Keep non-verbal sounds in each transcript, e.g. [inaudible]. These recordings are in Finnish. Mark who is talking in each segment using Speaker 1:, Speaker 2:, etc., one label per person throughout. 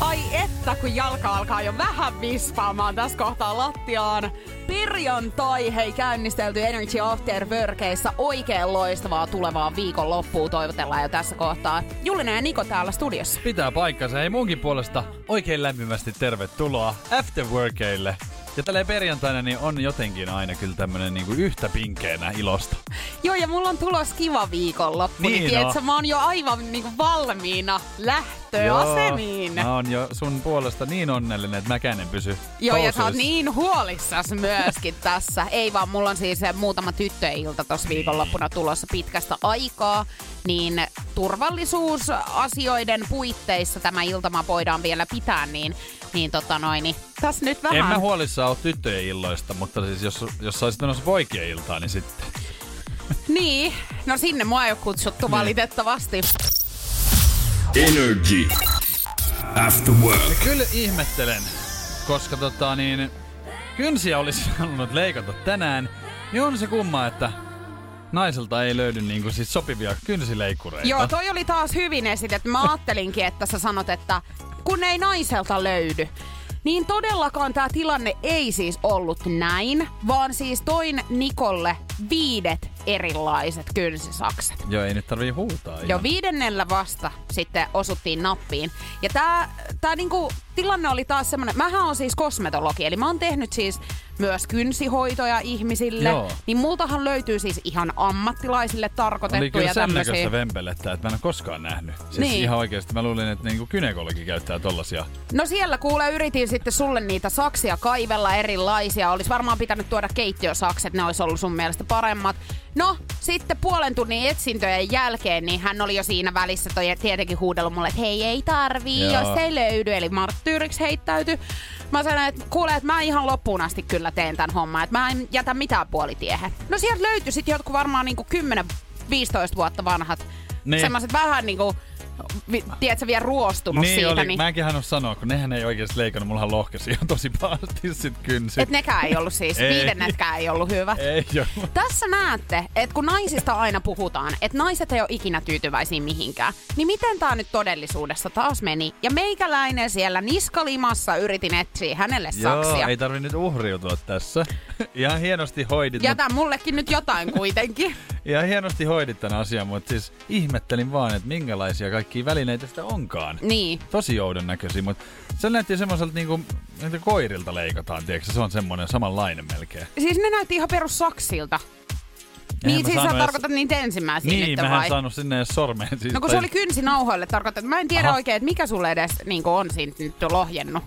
Speaker 1: Ai että, kun jalka alkaa jo vähän vispaamaan tässä kohtaa lattiaan. Perjantai, hei, käynnistelty Energy After Workeissa. Oikein loistavaa tulevaa viikon loppuun toivotellaan jo tässä kohtaa. Jullinen ja Niko täällä studiossa.
Speaker 2: Pitää paikkansa. Hei munkin puolesta oikein lämpimästi tervetuloa Afterworkeille. Ja tällä perjantaina niin on jotenkin aina kyllä tämmönen niinku yhtä pinkeenä ilosta.
Speaker 1: Joo, ja mulla on tulos kiva viikonloppu.
Speaker 2: Niin
Speaker 1: niin tiedätkö,
Speaker 2: on.
Speaker 1: mä oon jo aivan niinku valmiina lähtöasemiin.
Speaker 2: Mä oon jo sun puolesta niin onnellinen, että mäkään en pysy
Speaker 1: Joo, ja sä oot niin huolissas myöskin [laughs] tässä. Ei vaan, mulla on siis muutama tyttöilta tossa viikonloppuna tulossa pitkästä aikaa. Niin turvallisuusasioiden puitteissa tämä iltama voidaan vielä pitää, niin, niin tota noin, niin tässä nyt vähän...
Speaker 2: En mä huolissaan ole tyttöjen illoista, mutta siis jos, jos saisit menossa poikien iltaan, niin sitten.
Speaker 1: Niin, no sinne mua ei ole kutsuttu valitettavasti.
Speaker 3: Energy After Work.
Speaker 2: Kyllä ihmettelen, koska tota niin, kynsiä olisi [laughs] halunnut leikata tänään, niin on se kumma, että naiselta ei löydy niinku siis sopivia kynsileikkureita.
Speaker 1: Joo, toi oli taas hyvin esitetty. Mä ajattelinkin, että sä sanot, että kun ei naiselta löydy. Niin todellakaan tämä tilanne ei siis ollut näin, vaan siis toin Nikolle viidet erilaiset kynsisakset.
Speaker 2: Joo, ei nyt tarvii huutaa.
Speaker 1: Jo
Speaker 2: ihan.
Speaker 1: viidennellä vasta sitten osuttiin nappiin. Ja tää, tää niinku, tilanne oli taas semmonen, mähän on siis kosmetologi, eli mä oon tehnyt siis myös kynsihoitoja ihmisille.
Speaker 2: Joo.
Speaker 1: Niin multahan löytyy siis ihan ammattilaisille
Speaker 2: Oli
Speaker 1: tarkoitettuja
Speaker 2: kyllä sen näköistä vempelettä, että mä en ole koskaan nähnyt. Siis
Speaker 1: Niin.
Speaker 2: ihan oikeasti mä luulin, että niinku kynekologi käyttää tollasia.
Speaker 1: No siellä kuule yritin sitten sulle niitä saksia kaivella erilaisia. Olisi varmaan pitänyt tuoda keittiösakset, ne olisi ollut sun mielestä paremmat. No, sitten puolen tunnin etsintöjen jälkeen, niin hän oli jo siinä välissä toi tietenkin huudellut mulle, että hei ei tarvii,
Speaker 2: Joo.
Speaker 1: jos ei löydy. Eli marttyyriksi heittäytyi. Mä sanoin, että kuule, että mä ihan loppuun asti kyllä teen tämän homman, että mä en jätä mitään puolitiehen. No sieltä löytyi sitten jotkut varmaan niinku 10-15 vuotta vanhat.
Speaker 2: Niin.
Speaker 1: Semmoiset vähän niinku, vi, tiedätkö, vielä ruostunut
Speaker 2: niin
Speaker 1: siitä.
Speaker 2: oli,
Speaker 1: niin...
Speaker 2: mäkin hän sanoa, kun nehän ei oikeasti leikannut, mullahan lohkesi jo tosi pahasti sit kynsi.
Speaker 1: Et nekään ei ollut siis,
Speaker 2: Ei.
Speaker 1: viidennetkään ei ollut hyvät.
Speaker 2: Ei.
Speaker 1: Tässä näette, että kun naisista aina puhutaan, että naiset ei ole ikinä tyytyväisiä mihinkään, niin miten tämä nyt todellisuudessa taas meni? Ja meikäläinen siellä niskalimassa yritin etsiä hänelle saksia.
Speaker 2: Joo, ei tarvi nyt uhriutua tässä. Ihan hienosti hoidit, mut,
Speaker 1: Jätä mullekin nyt jotain kuitenkin.
Speaker 2: ihan hienosti hoidit tämän asian, mutta siis ihmettelin vaan, että minkälaisia kaikkia välineitä sitä onkaan.
Speaker 1: niin.
Speaker 2: Tosi joudon näköisiä, mutta se näytti semmoiselta niinku, että koirilta leikataan, tiedätkö? Se on semmoinen samanlainen melkein.
Speaker 1: Siis ne näytti ihan perus saksilta.
Speaker 2: Eihän
Speaker 1: niin siis sä
Speaker 2: edes-
Speaker 1: tarkoitat niitä ensimmäisiä
Speaker 2: Niin,
Speaker 1: nyt
Speaker 2: mä en saanut sinne edes sormeen. Siis,
Speaker 1: No kun
Speaker 2: tai-
Speaker 1: se oli kynsinauhoille tarkoittaa, että mä en tiedä
Speaker 2: Aha.
Speaker 1: oikein, että mikä sulle edes niin on siinä nyt lohjennut.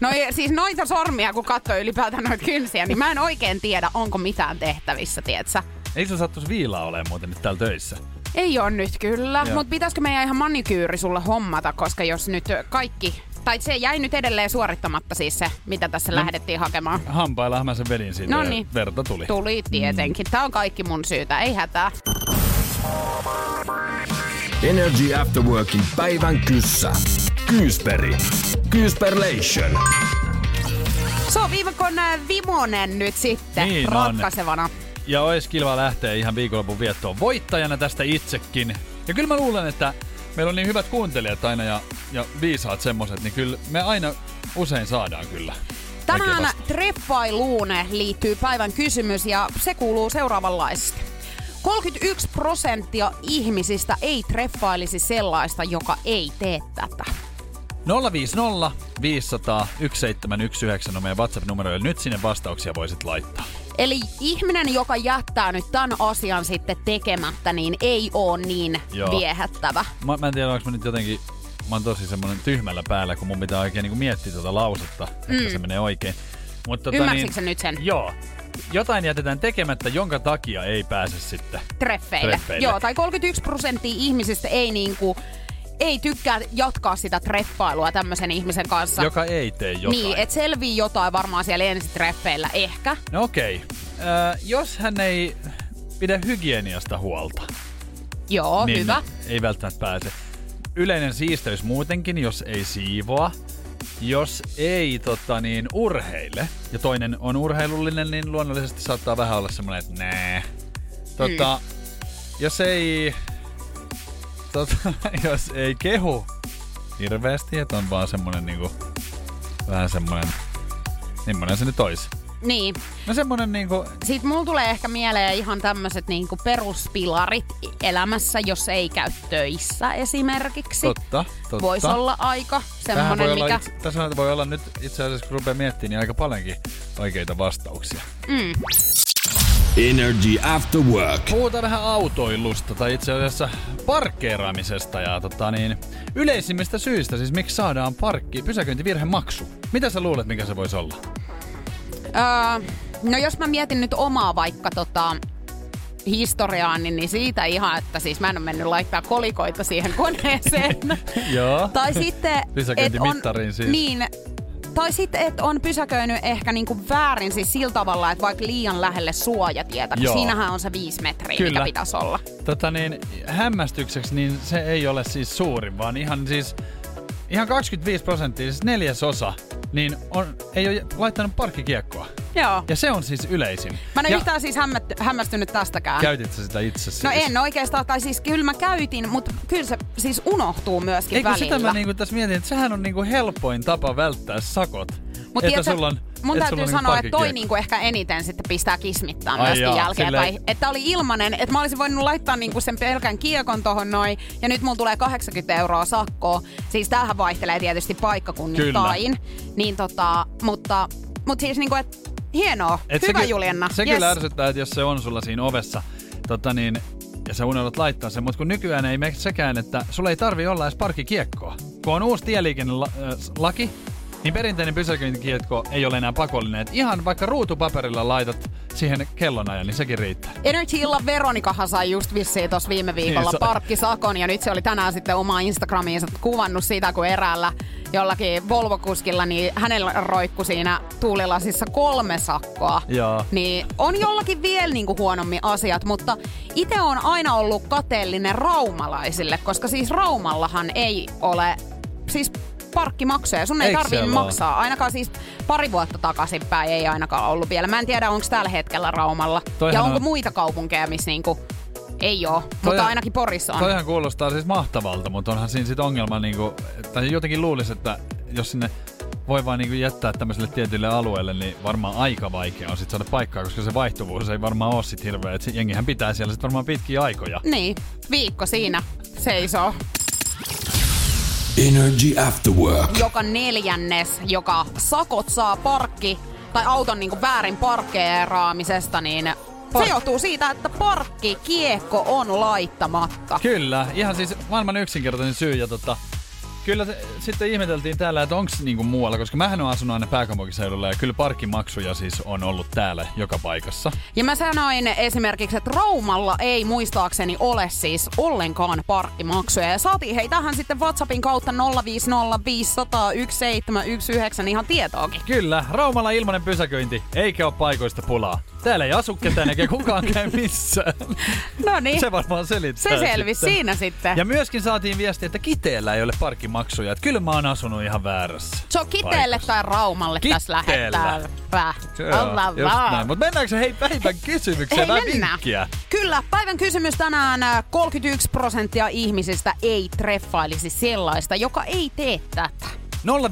Speaker 1: No ei- siis noita sormia, kun katsoo ylipäätään noita kynsiä, niin mä en oikein tiedä, onko mitään tehtävissä, tietsä.
Speaker 2: Eikö se sattuisi viilaa olemaan muuten nyt täällä töissä?
Speaker 1: Ei on nyt kyllä,
Speaker 2: Joo.
Speaker 1: mutta pitäisikö meidän ihan manikyyri sulle hommata, koska jos nyt kaikki... Tai se jäi nyt edelleen suorittamatta siis se, mitä tässä lähdettiin hakemaan.
Speaker 2: Hampaillahan mä sen vedin sinne ja
Speaker 1: Noniin.
Speaker 2: verta tuli.
Speaker 1: Tuli tietenkin. Tää on kaikki mun syytä, ei hätää.
Speaker 3: Energy After Workin päivän kyssä. Kyysperi. Kyysperlation.
Speaker 1: Se on viivakon äh, Vimonen nyt sitten
Speaker 2: Niin on. Ja ois kilva lähteä ihan viikonlopun viettoon voittajana tästä itsekin. Ja kyllä mä luulen, että meillä on niin hyvät kuuntelijat aina ja, ja viisaat semmoset, niin kyllä me aina usein saadaan kyllä.
Speaker 1: Tänään
Speaker 2: Oikein vasta-
Speaker 1: treffailuun liittyy päivän kysymys ja se kuuluu seuraavanlaisesti. 31 prosenttia ihmisistä ei treffailisi sellaista, joka ei tee tätä.
Speaker 2: 050 500 1719 on meidän WhatsApp-numero, ja nyt sinne vastauksia voisit laittaa.
Speaker 1: Eli ihminen, joka jättää nyt tämän asian sitten tekemättä, niin ei oo niin
Speaker 2: Joo.
Speaker 1: viehättävä.
Speaker 2: Mä, mä en tiedä, onko mä nyt jotenkin... Mä oon tosi semmonen tyhmällä päällä, kun mun pitää oikein niin miettiä tuota lausetta, että se menee oikein. Mutta tota,
Speaker 1: Ymmärsitkö sä nyt sen?
Speaker 2: Joo. Jotain jätetään tekemättä, jonka takia ei pääse sitten.
Speaker 1: Treffeille.
Speaker 2: Treffeille.
Speaker 1: Joo, tai 31 prosenttia ihmisistä ei niinku ei tykkää jatkaa sitä treffailua tämmöisen ihmisen kanssa.
Speaker 2: Joka ei tee jotain.
Speaker 1: Niin, et selvii jotain varmaan siellä ensitreffeillä, ehkä.
Speaker 2: No okei. Äh, jos hän ei pidä hygieniasta huolta,
Speaker 1: Joo,
Speaker 2: niin
Speaker 1: hyvä.
Speaker 2: ei välttämättä pääse. Yleinen siisteys muutenkin, jos ei siivoa. Jos ei tota, niin, urheile, ja toinen on urheilullinen, niin luonnollisesti saattaa vähän olla semmoinen, että nää. Tota,
Speaker 1: Mm.
Speaker 2: Jos ei... Tota, [laughs] jos ei kehu hirveästi, että on vaan semmonen niinku... Vähän semmonen... Millainen se nyt olisi?
Speaker 1: Niin.
Speaker 2: No semmonen niinku...
Speaker 1: Sitten mulla tulee ehkä mieleen ihan tämmöiset niinku peruspilarit elämässä, jos ei käy töissä esimerkiksi.
Speaker 2: Totta, totta.
Speaker 1: Voisi olla aika
Speaker 2: Tähän voi
Speaker 1: mikä...
Speaker 2: itse, tässä voi olla nyt itse asiassa, kun rupeaa miettimään, niin aika paljonkin oikeita vastauksia.
Speaker 1: Mm.
Speaker 3: Energy After Work.
Speaker 2: Puhutaan vähän autoilusta tai itse asiassa parkkeeraamisesta ja tota niin, yleisimmistä syistä, siis miksi saadaan parkki, pysäköintivirhemaksu. Mitä sä luulet, mikä se voisi olla?
Speaker 1: Öö, no jos mä mietin nyt omaa vaikka tota, historiaan, niin, niin siitä ihan, että siis mä en ole mennyt laittaa kolikoita siihen koneeseen. [laughs]
Speaker 2: Joo.
Speaker 1: tai sitten, et on,
Speaker 2: Pysäköintimittariin siis.
Speaker 1: niin, tai sitten, että on pysäköinyt ehkä niinku väärin siis sillä tavalla, että vaikka liian lähelle suojatietä, kun
Speaker 2: Joo.
Speaker 1: siinähän on se viisi metriä,
Speaker 2: Kyllä.
Speaker 1: mikä pitäisi olla.
Speaker 2: Tota niin, hämmästykseksi, niin se ei ole siis suurin, vaan ihan siis ihan 25 prosenttia, siis neljäsosa, niin on, ei ole laittanut parkkikiekkoa.
Speaker 1: Joo.
Speaker 2: Ja se on siis yleisin.
Speaker 1: Mä en
Speaker 2: ja
Speaker 1: yhtään siis hämmät, hämmästynyt tästäkään.
Speaker 2: käytit sä sitä itse siis?
Speaker 1: No en oikeastaan, tai siis kyllä mä käytin, mutta kyllä se siis unohtuu myöskin
Speaker 2: Eikö
Speaker 1: välillä.
Speaker 2: sitä mä niinku tässä mietin, että sehän on niinku helpoin tapa välttää sakot.
Speaker 1: Mut
Speaker 2: että sulla on,
Speaker 1: mun
Speaker 2: että
Speaker 1: täytyy sanoa, että toi niinku ehkä eniten sitten pistää kismittaan
Speaker 2: Ai
Speaker 1: myöskin
Speaker 2: jaa,
Speaker 1: jälkeenpäin.
Speaker 2: silleen-
Speaker 1: Että oli ilmanen, että mä olisin voinut laittaa niinku sen pelkän kiekon tohon noin, ja nyt mulla tulee 80 euroa sakkoa. Siis tämähän vaihtelee tietysti paikkakunnittain. Niin tota, mutta, mutta siis niinku, että hienoa.
Speaker 2: Et
Speaker 1: Hyvä
Speaker 2: se,
Speaker 1: Julianna.
Speaker 2: Se
Speaker 1: yes.
Speaker 2: kyllä ärsyttää, että jos se on sulla siinä ovessa, tota niin, ja sä unohdat laittaa sen, mutta kun nykyään ei mene sekään, että sulla ei tarvi olla edes parkkikiekkoa. Kun on uusi tieliikennelaki, niin perinteinen pysäköintikiekko ei ole enää pakollinen. Et ihan vaikka ruutupaperilla laitat siihen kellonajan, niin sekin riittää.
Speaker 1: Energy Illan Veronikahan sai just vissiin tuossa viime viikolla
Speaker 2: Niin
Speaker 1: parkkisakon ja nyt se oli tänään sitten oma Instagramiinsa kuvannut sitä, kun eräällä jollakin Volvo-kuskilla, niin hänellä roikku siinä tuulilasissa kolme sakkoa.
Speaker 2: Joo.
Speaker 1: Niin on jollakin vielä niinku huonommin asiat, mutta itse on aina ollut kateellinen raumalaisille, koska siis Raumallahan ei ole siis parkkimaksuja. Sun ei
Speaker 2: Eikö siellä oo?
Speaker 1: maksaa. Ainakaan siis pari vuotta takaisinpäin ei ainakaan ollut vielä. Mä en tiedä, onko tällä hetkellä Raumalla.
Speaker 2: Toihan
Speaker 1: ja onko
Speaker 2: on-
Speaker 1: muita kaupunkeja, missä niinku ei ole. Mutta
Speaker 2: Toihan-
Speaker 1: ainakin Porissa on.
Speaker 2: Toihan kuulostaa siis mahtavalta, mutta onhan siinä sit ongelma, niinku, tai jotenkin luulisi, että jos sinne voi vaan niinku jättää tämmöiselle tietylle alueelle, niin varmaan aika vaikea on sit saada paikkaa, koska se vaihtuvuus ei varmaan ole sit hirveä. Et jengihän pitää siellä sit varmaan pitkiä aikoja.
Speaker 1: Niin, viikko siinä seisoo.
Speaker 3: Energy After Work.
Speaker 1: joka neljännes, joka sakot saa parkki tai auton niin väärin parkkeeraamisesta, niin
Speaker 2: Park-
Speaker 1: se johtuu siitä, että parkki kiekko on laittamatta.
Speaker 2: Kyllä, ihan siis maailman yksinkertainen syy ja tota, Kyllä se, sitten ihmeteltiin täällä, että onko niinku muualla, koska mähän on asunut aina pääkaupunkiseudulla ja kyllä parkkimaksuja siis on ollut täällä joka paikassa.
Speaker 1: Ja mä sanoin esimerkiksi, että Raumalla ei muistaakseni ole siis ollenkaan parkkimaksuja. Ja saatiin hei tähän sitten WhatsAppin kautta 050501719 ihan tietoakin.
Speaker 2: Kyllä, Raumalla ilmanen pysäköinti, eikä ole paikoista pulaa. Täällä ei asu ketään eikä kukaan käy missään.
Speaker 1: No niin,
Speaker 2: Se varmaan selittää
Speaker 1: se selvisi
Speaker 2: sitten.
Speaker 1: siinä sitten.
Speaker 2: Ja myöskin saatiin viestiä, että Kiteellä ei ole parkkimaksuja. Että kyllä mä oon asunut ihan väärässä.
Speaker 1: Se on Kiteelle
Speaker 2: paikassa.
Speaker 1: tai Raumalle tässä
Speaker 2: Kiteellä.
Speaker 1: lähettää. Väh.
Speaker 2: Joo,
Speaker 1: Olla
Speaker 2: just
Speaker 1: vaan.
Speaker 2: näin. Mutta mennäänkö hei päivän kysymykseen
Speaker 1: Hei,
Speaker 2: vinkkiä?
Speaker 1: Kyllä, päivän kysymys tänään. äh, 31 prosenttia ihmisistä ei treffailisi sellaista, joka ei tee tätä.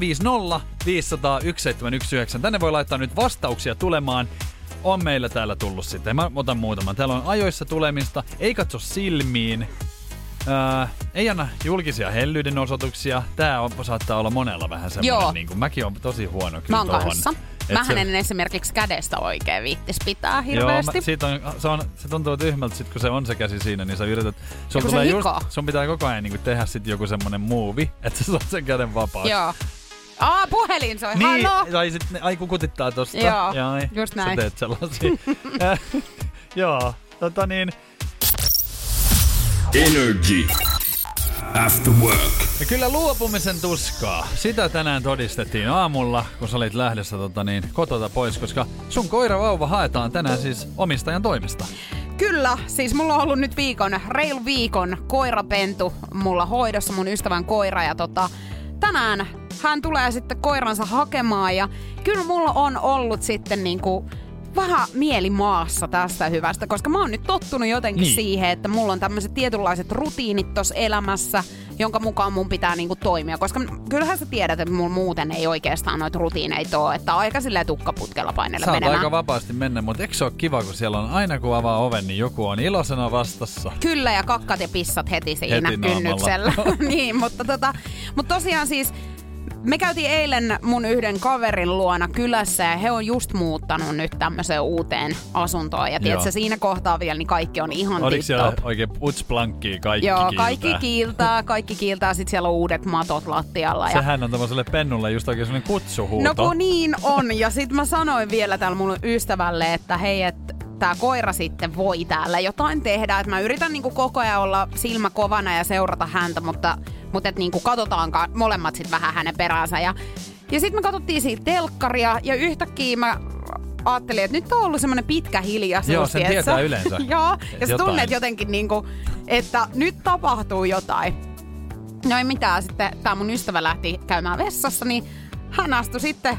Speaker 2: 050 500 1719. Tänne voi laittaa nyt vastauksia tulemaan. On meillä täällä tullut sitten. Mä otan muutaman. Täällä on ajoissa tulemista. Ei katso silmiin. Öö, ei anna julkisia hellyyden osoituksia. Tää on, saattaa olla monella vähän
Speaker 1: Joo.
Speaker 2: semmoinen. Niin kuin, mäkin on tosi huono kyllä
Speaker 1: Mä oon
Speaker 2: tohon.
Speaker 1: kanssa.
Speaker 2: Et
Speaker 1: Mähän
Speaker 2: se-
Speaker 1: en esimerkiksi kädestä oikein viittis pitää
Speaker 2: Joo,
Speaker 1: hirveästi.
Speaker 2: mä, siitä on, se, on, se tuntuu tyhmältä sit, kun se on se käsi siinä, niin sä yrität... Sun, tulee just, sun pitää koko ajan niin tehdä sit joku semmonen muuvi, että sä saat sen käden vapaaksi.
Speaker 1: Joo. Aa, puhelin soi.
Speaker 2: Niin,
Speaker 1: Hallo.
Speaker 2: tai sit, ai kukutittaa tosta.
Speaker 1: Joo,
Speaker 2: Jai,
Speaker 1: just näin.
Speaker 2: Sä teet sellaisia. [laughs] Äh, [laughs] Joo, tota niin,
Speaker 3: Energy After Work.
Speaker 2: Ja kyllä luopumisen tuskaa. Sitä tänään todistettiin aamulla, kun sä olit lähdössä tota niin, kotota pois, koska sun koiravauva haetaan tänään siis omistajan toimesta.
Speaker 1: Kyllä, siis mulla on ollut nyt viikon, reilu viikon koirapentu mulla hoidossa, mun ystävän koira. Ja tota, tänään hän tulee sitten koiransa hakemaan ja kyllä mulla on ollut sitten niinku vähän mieli maassa tästä hyvästä, koska mä oon nyt tottunut jotenkin
Speaker 2: Niin.
Speaker 1: siihen, että mulla on tämmöiset tietynlaiset rutiinit tossa elämässä, jonka mukaan mun pitää niinku toimia. Koska kyllähän sä tiedät, että mulla muuten ei oikeastaan noita rutiineita ole, että aika silleen tukkaputkella painella
Speaker 2: Saat
Speaker 1: menemään.
Speaker 2: aika vapaasti mennä, mutta eikö se ole kiva, kun siellä on aina kun avaa oven, niin joku on iloisena vastassa.
Speaker 1: Kyllä, ja kakkat ja pissat heti siinä
Speaker 2: Heti
Speaker 1: kynnyksellä. [laughs] [laughs] niin, mutta, tota, mutta tosiaan siis me käytiin eilen mun yhden kaverin luona kylässä ja he on just muuttanut nyt tämmöiseen uuteen asuntoon. Ja tiedätkö, siinä kohtaa vielä, niin kaikki on ihan
Speaker 2: Oliko siellä oikein putsplankkiä kaikki
Speaker 1: Joo,
Speaker 2: kiiltää?
Speaker 1: kaikki kiiltää, kaikki kiiltää, sit siellä on uudet matot lattialla. Ja...
Speaker 2: Sehän on tämmöiselle pennulle just oikein sellainen kutsuhuuto.
Speaker 1: No kun niin on. Ja sit mä sanoin vielä tällä mun ystävälle, että hei, että tämä koira sitten voi täällä jotain tehdä. Että mä yritän niinku koko ajan olla silmä kovana ja seurata häntä, mutta, mutta et niinku katsotaan molemmat sitten vähän hänen peräänsä. Ja, ja sitten me katsottiin siitä telkkaria ja yhtäkkiä mä ajattelin, että nyt on ollut semmoinen pitkä hiljaisuus.
Speaker 2: Joo, sen
Speaker 1: tietsä?
Speaker 2: tietää yleensä. [laughs]
Speaker 1: Joo, ja sä tunnet jotenkin niinku, että nyt tapahtuu jotain. No ei mitään, sitten tämä mun ystävä lähti käymään vessassa, niin hän astui sitten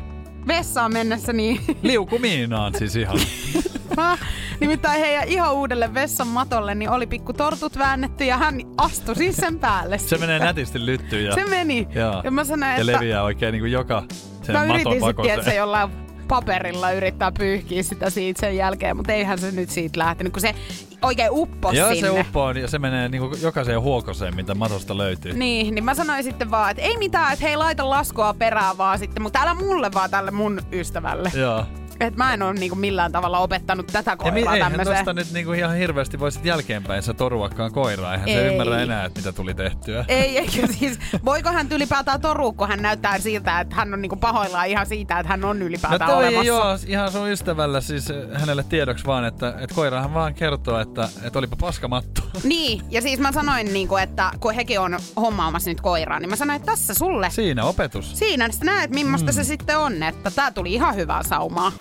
Speaker 1: vessaan mennessä, niin
Speaker 2: Liukumiinaan siis ihan. [laughs] [laughs]
Speaker 1: nimittäin heidän ihan uudelle vessan matolle, niin oli pikku tortut väännetty ja hän astui siis sen päälle.
Speaker 2: Se menee nätisti lyttyyn ja,
Speaker 1: Se meni.
Speaker 2: Joo.
Speaker 1: Ja mä sanoin,
Speaker 2: ja
Speaker 1: että
Speaker 2: leviää oikein niin kuin joka sen
Speaker 1: mä yritin sitten, että se jollain paperilla yrittää pyyhkiä sitä siitä sen jälkeen, mutta eihän se nyt siitä lähtenyt, kun se oikein upposi
Speaker 2: Joo,
Speaker 1: sinne.
Speaker 2: se uppoo ja se menee niin kuin jokaiseen huokoseen, mitä matosta löytyy.
Speaker 1: Niin, niin mä sanoin sitten vaan, että ei mitään, että hei laita laskua perään vaan sitten, mutta älä mulle vaan tälle mun ystävälle.
Speaker 2: Joo.
Speaker 1: Että mä en ole niinku millään tavalla opettanut tätä
Speaker 2: Ja mi-
Speaker 1: koiraa
Speaker 2: eihän
Speaker 1: tämmöiseen.
Speaker 2: tosta nyt niinku ihan hirveästi voisit jälkeenpäin sä toruakaan koiraa. Eihän se
Speaker 1: Ei.
Speaker 2: ymmärrä enää, että mitä tuli tehtyä.
Speaker 1: Ei, eikä [laughs] siis, voiko hän ylipäätään torua, kun hän näyttää siltä, että hän on niinku pahoillaan ihan siitä, että hän on
Speaker 2: No
Speaker 1: ylipäätään
Speaker 2: toi
Speaker 1: olemassa.
Speaker 2: joo, ihan sun ystävällä siis hänelle tiedoksi vaan, että, että koirahan vaan kertoo, että, että olipa paskamatto. [laughs]
Speaker 1: Niin, ja siis mä sanoin, niinku, että kun hekin on hommaamassa nyt koiraa, niin mä sanoin, että tässä sulle.
Speaker 2: Siinä opetus.
Speaker 1: Siinä näet, millaista
Speaker 2: Mm.
Speaker 1: se sitten on, että tää tuli ihan hyvää saumaa.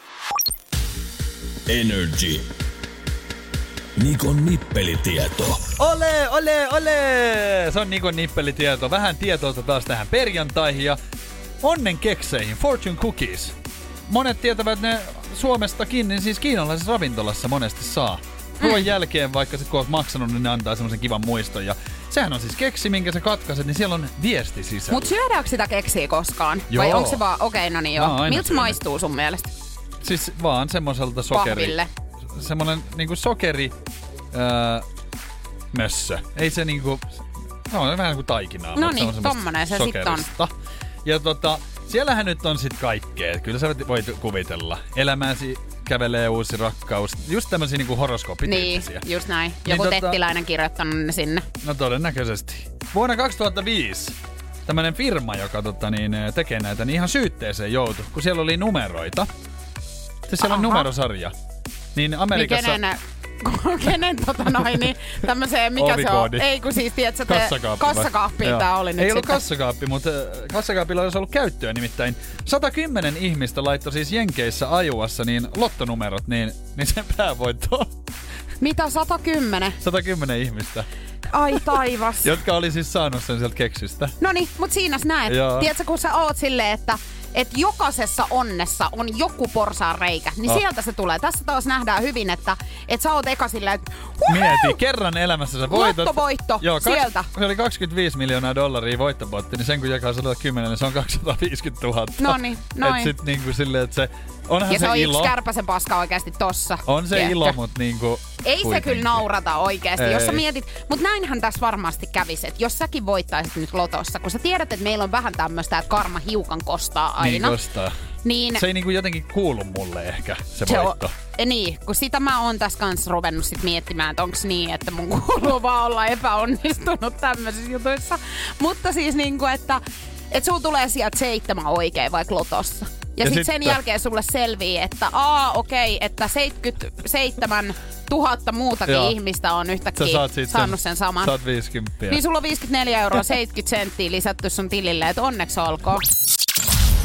Speaker 3: Energy. Nikon nippelitieto.
Speaker 2: Ole, ole, ole! Se on Nikon nippelitieto. Vähän tietoa taas tähän perjantaihin ja onnen kekseihin, Fortune Cookies. Monet tietävät ne Suomestakin, niin siis kiinalaisessa ravintolassa monesti saa. Ruoan jälkeen, vaikka sit kun oot maksanut, niin ne antaa semmoisen kivan muiston. Ja sehän on siis keksi, minkä sä katkaiset, niin siellä on viesti sisällä.
Speaker 1: Mut syödäänkö sitä keksiä koskaan? Vai
Speaker 2: Joo.
Speaker 1: onko se vaan, okei okay, no niin joo. Miltä se maistuu sun mielestä?
Speaker 2: Siis vaan semmoiselta sokeri...
Speaker 1: Pahville.
Speaker 2: Semmonen niinku sokeri... Öö, mössö. Ei se niinku... Se on vähän kuin taikinaa.
Speaker 1: No
Speaker 2: mutta
Speaker 1: niin, tommonen se sit on.
Speaker 2: Ja tota, siellähän nyt on sit kaikkea. Kyllä sä voit kuvitella. Elämäsi kävelee uusi rakkaus. Just tämmösiä niinku
Speaker 1: Niin,
Speaker 2: horoskoopityyppisiä.
Speaker 1: just näin.
Speaker 2: Niin
Speaker 1: Joku
Speaker 2: tota-
Speaker 1: tettiläinen kirjoittanut ne sinne.
Speaker 2: No todennäköisesti. Vuonna 2005 tämmönen firma, joka tota, niin, tekee näitä, niin ihan syytteeseen joutui, kun siellä oli numeroita. Siis siellä on
Speaker 1: Aha.
Speaker 2: numerosarja. Niin
Speaker 1: Niin
Speaker 2: Amerikassa...
Speaker 1: kenen, [laughs] kenen tota noin, niin tämmöiseen, mikä se on?
Speaker 2: Ovikoodi.
Speaker 1: Ei kun siis, tiedätkö, te,
Speaker 2: Kassakaappi.
Speaker 1: kassakaappi tää oli nyt
Speaker 2: Ei ollut
Speaker 1: sitten.
Speaker 2: kassakaappi, mutta äh, kassakaapilla olisi ollut käyttöä nimittäin. 110 ihmistä laittoi siis Jenkeissä ajuassa niin lottonumerot, niin, niin sen päävoitto on
Speaker 1: Mitä 110?
Speaker 2: 110 ihmistä,
Speaker 1: Ai taivas. [laughs]
Speaker 2: jotka oli siis saanut sen sieltä keksistä.
Speaker 1: No niin, mut siinä sä näet.
Speaker 2: Joo.
Speaker 1: Tiedätkö, kun sä oot silleen, että että jokaisessa onnessa on joku porsaan reikä, niin
Speaker 2: Oh.
Speaker 1: sieltä se tulee. Tässä taas nähdään hyvin, että, että sä oot eka silleen, että
Speaker 2: Mieti, kerran elämässä sä voitat.
Speaker 1: Lottovoitto,
Speaker 2: Joo,
Speaker 1: sieltä.
Speaker 2: Se oli 25 miljoonaa dollaria voittopotti, niin sen kun jakaa 110, niin se on 250 000.
Speaker 1: Noniin, noin.
Speaker 2: Et sit niinku silleen, että se, onhan
Speaker 1: ja se,
Speaker 2: se
Speaker 1: on
Speaker 2: ilo.
Speaker 1: yksi kärpäsen paska oikeasti tossa.
Speaker 2: On se
Speaker 1: tiedätkö?
Speaker 2: ilo, mutta niinku
Speaker 1: Ei se
Speaker 2: kuitenkin.
Speaker 1: kyllä naurata oikeasti,
Speaker 2: Ei.
Speaker 1: jos sä mietit. Mutta näinhän tässä varmasti kävisi, että jos säkin voittaisit nyt lotossa, kun sä tiedät, että meillä on vähän tämmöistä, että karma hiukan kostaa aina.
Speaker 2: Niin kostaa.
Speaker 1: niin
Speaker 2: Se ei niinku jotenkin kuulu mulle ehkä, se,
Speaker 1: se on,
Speaker 2: voitto.
Speaker 1: eh, niin, kun sitä mä oon tässä kanssa ruvennut sit miettimään, että onks niin, että mun [laughs] kuuluu vaan olla epäonnistunut tämmöisissä jutuissa. Mutta siis niinku, että, että sulla tulee sieltä seitsemän oikein vaikka lotossa. Ja,
Speaker 2: Ja
Speaker 1: sitten sen jälkeen sulle selvii, että aa okei, että 77 000 muutakin
Speaker 2: Joo.
Speaker 1: ihmistä on
Speaker 2: Sä
Speaker 1: yhtäkkiä
Speaker 2: saat sit
Speaker 1: saanut sen saman.
Speaker 2: Saat 50.
Speaker 1: Niin sulla on 54 euroa 70 senttiä lisätty sun tilille, että onneksi olkoon.